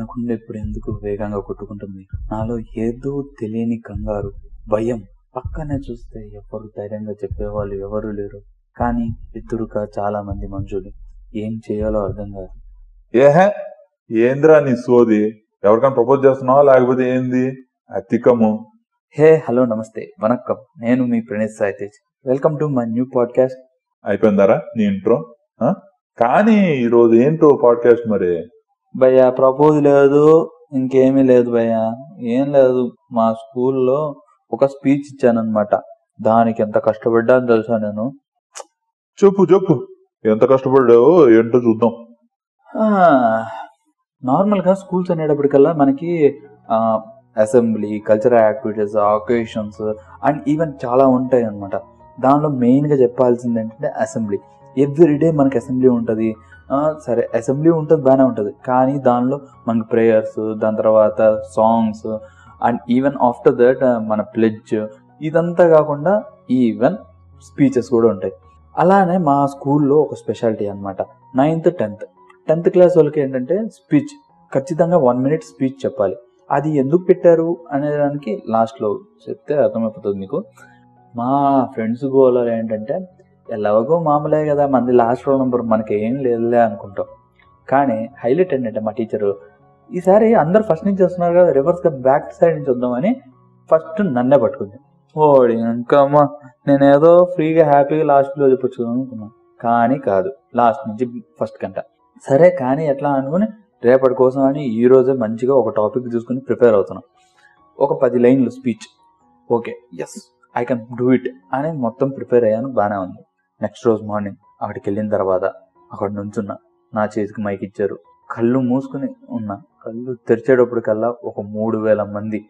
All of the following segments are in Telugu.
నా గుండె ఇప్పుడు ఎందుకు వేగంగా కొట్టుకుంటుంది? నాలో ఏదో తెలియని కంగారు భయం పక్కనే చూస్తే ఎవరు ధైర్యంగా చెప్పేవాళ్ళు ఎవరు లేరు. కానీ ఎదురుగా చాలా మంది మనుషులు ఏం చేయాలో అర్థం కాదు. ఏహే ఏంద్రా నీ సోది? ఎవరికైనా ప్రపోజ్ చేస్తున్నావా? లేకపోతే ఏంది? అతికము. హే హలో నమస్తే. వనక్కం. నేను మీ Praneeth Saitej. Welcome to my new podcast. అయిపోయిందారా నీ ఇంట్రో? ఆ? కానీ ఈరోజు ఏంటో పాడ్కాస్ట్ మరి? భయ్యా ప్రపోజ్ లేదు ఇంకేమీ లేదు భయ్యా. ఏం లేదు మా స్కూల్లో ఒక స్పీచ్ ఇచ్చానన్నమాట. దానికి ఎంత కష్టపడ్డాను తెలుసా నేను? చెప్పు చెప్పు. ఎంత కష్టపడ్డావో ఏంటో చూద్దాం. నార్మల్గా స్కూల్స్ అనేటప్పటికల్లా మనకి assembly cultural activities occasions and even చాలా ఉంటాయి అనమాట దానిలో మెయిన్గా చెప్పాల్సింది ఏంటంటే అసెంబ్లీ. ఎవ్రీడే మనకి అసెంబ్లీ ఉంటుంది. సరే అసెంబ్లీ ఉంటుంది బాగానే ఉంటుంది. కానీ దానిలో మనకి ప్రేయర్స్ దాని తర్వాత songs and even after that మన ప్లెడ్జ్ ఇదంతా కాకుండా ఈవెన్ స్పీచెస్ కూడా ఉంటాయి. అలానే మా స్కూల్లో ఒక స్పెషాలిటీ అనమాట నైన్త్ టెన్త్. టెన్త్ క్లాస్ వాళ్ళకి ఏంటంటే స్పీచ్. ఖచ్చితంగా వన్ మినిట్ స్పీచ్ చెప్పాలి. అది ఎందుకు పెట్టారు అనే దానికి లాస్ట్లో చెప్తే అర్థమైపోతుంది మీకు. మా ఫ్రెండ్స్ గోలో ఏంటంటే ఎలాగో మామూలే కదా మనది లాస్ట్ రోల్ నెంబర్ మనకి ఏం లేదులే అనుకుంటాం. కానీ హైలైట్ ఏంటంటే మా టీచరు ఈసారి అందరు ఫస్ట్ నుంచి వస్తున్నారు కదా రివర్స్గా బ్యాక్ సైడ్ నుంచి వద్దామని ఫస్ట్ నన్నే పట్టుకుంది. ఓడి ఇంకా అమ్మా నేనేదో ఫ్రీగా హ్యాపీగా లాస్ట్లో చెప్పొచ్చు అనుకున్నాను కానీ కాదు లాస్ట్ నుంచి ఫస్ట్ కంట. సరే కానీ ఎట్లా అనుకుని రేపటి కోసం అని ఈ రోజే మంచిగా ఒక టాపిక్ చూసుకుని ప్రిపేర్ అవుతున్నాం. ఒక పది లైన్లు speech okay yes I can do it అని మొత్తం ప్రిపేర్ అయ్యాను బాగానే ఉంది. నెక్స్ట్ రోజు మార్నింగ్ అక్కడికి వెళ్ళిన తర్వాత అక్కడ నుంచున్నా నా చేతికి మైక్ ఇచ్చారు. కళ్ళు మూసుకుని ఉన్నా. కళ్ళు తెరిచేటప్పటికల్లా ఒక మూడు వేల మంది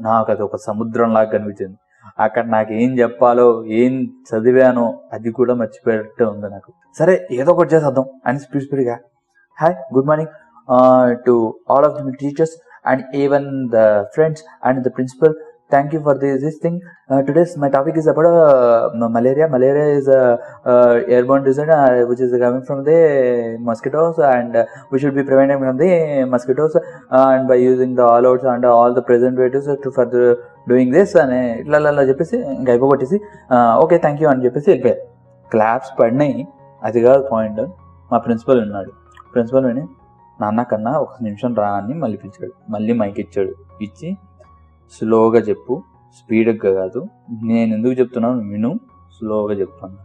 నాకు అది ఒక సముద్రం లాగా కనిపించింది. అక్కడ నాకు ఏం చెప్పాలో ఏం చదివానో అది కూడా మర్చిపోయేటట్టే ఉంది నాకు. సరే ఏదో ఒకటి చేసేద్దాం అని స్పీడ్ స్పీడ్గా hi good morning to all of the teachers and even the friends and the principal. Thank you for this this thing today's my topic is about malaria malaria is airborne disease uh, which is coming from the mosquitoes and uh, we should be preventing from the mosquitoes uh, and by using the all outs and all the preservatives to further doing this అని ఇట్లా ఇలా చెప్పేసి ఇంకా అయిపోగొట్టేసి ఓకే థ్యాంక్ యూ అని చెప్పేసి వెళ్ళిపోయారు క్లాప్స్ పడినాయి అది కాదు పాయింట్ మా ప్రిన్సిపల్ ఉన్నాడు ప్రిన్సిపల్ విని నాన్న కన్నా ఒక నిమిషం రా అని మళ్ళీ పిలిచాడు మళ్ళీ మైక్ ఇచ్చాడు ఇచ్చి స్లోగా చెప్పు. స్పీడ్గా కాదు. నేను ఎందుకు చెప్తున్నాను విను. స్లోగా చెప్తాను.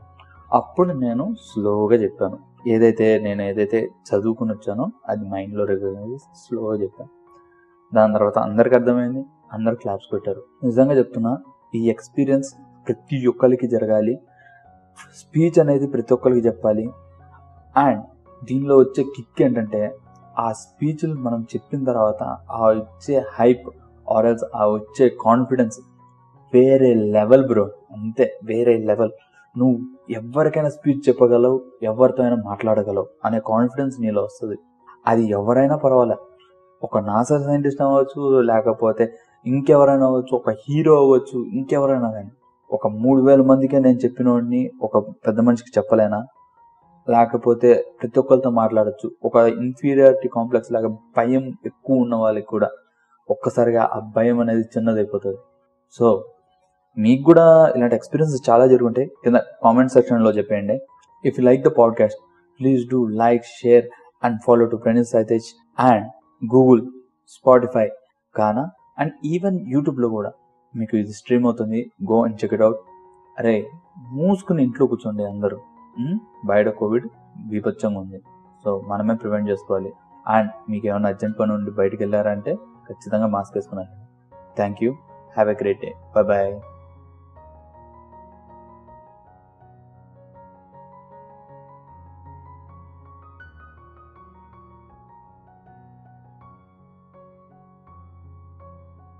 అప్పుడు నేను స్లోగా చెప్పాను. ఏదైతే నేను ఏదైతే చదువుకుని వచ్చానో అది మైండ్లో రికగ్నైజ్ స్లోగా చెప్పాను దాని తర్వాత అందరికి అర్థమైంది. అందరు క్లాప్స్ పెట్టారు నిజంగా చెప్తున్నా ఈ ఎక్స్పీరియన్స్ ప్రతి ఒక్కరికి జరగాలి. స్పీచ్ అనేది ప్రతి ఒక్కరికి చెప్పాలి. అండ్ దీనిలో వచ్చే కిక్ ఏంటంటే ఆ స్పీచ్లు మనం చెప్పిన తర్వాత ఆ వచ్చే హైప్ ఆర్ ఎల్స్ ఆ వచ్చే కాన్ఫిడెన్స్ వేరే లెవెల్ బ్రో అంతే వేరే లెవెల్ నువ్వు ఎవరికైనా స్పీచ్ చెప్పగలవు ఎవరితో అయినా మాట్లాడగలవు అనే కాన్ఫిడెన్స్ నీలో వస్తుంది. అది ఎవరైనా పర్వాలే. ఒక నాసా సైంటిస్ట్ అవ్వచ్చు లేకపోతే ఇంకెవరైనా అవ్వచ్చు ఒక హీరో అవ్వచ్చు ఇంకెవరైనా కానీ. ఒక మూడు వేల మందికే నేను చెప్పిన వాడిని ఒక పెద్ద మనిషికి చెప్పలేనా? లేకపోతే ప్రతి ఒక్కరితో మాట్లాడచ్చు. ఒక ఇన్ఫీరియారిటీ కాంప్లెక్స్ లాగా భయం ఎక్కువ ఉన్న వాళ్ళకి కూడా. ఒక్కసారిగా ఆ భయం అనేది చిన్నదైపోతుంది సో మీకు కూడా ఇలాంటి ఎక్స్పీరియన్స్ చాలా జరుగుంటాయి కింద కామెంట్ సెక్షన్లో చెప్పేయండి. If you like the podcast please do like share and follow to Praneeth Saitej and Google Spotify కానా అండ్ ఈవెన్ యూట్యూబ్లో కూడా మీకు ఇది స్ట్రీమ్ అవుతుంది. Go and check it out అరే మూసుకుని ఇంట్లో కూర్చోండి అందరూ. Hmm? బయట కోవిడ్ బీభత్సంగా ఉంది. సో మనమే ప్రివెంట్ చేసుకోవాలి. అండ్ మీకు ఏమైనా అర్జెంట్ పని ఉండి బయటకు వెళ్ళారంటే ఖచ్చితంగా మాస్క్ వేసుకున్నాను. Thank you have a great day bye bye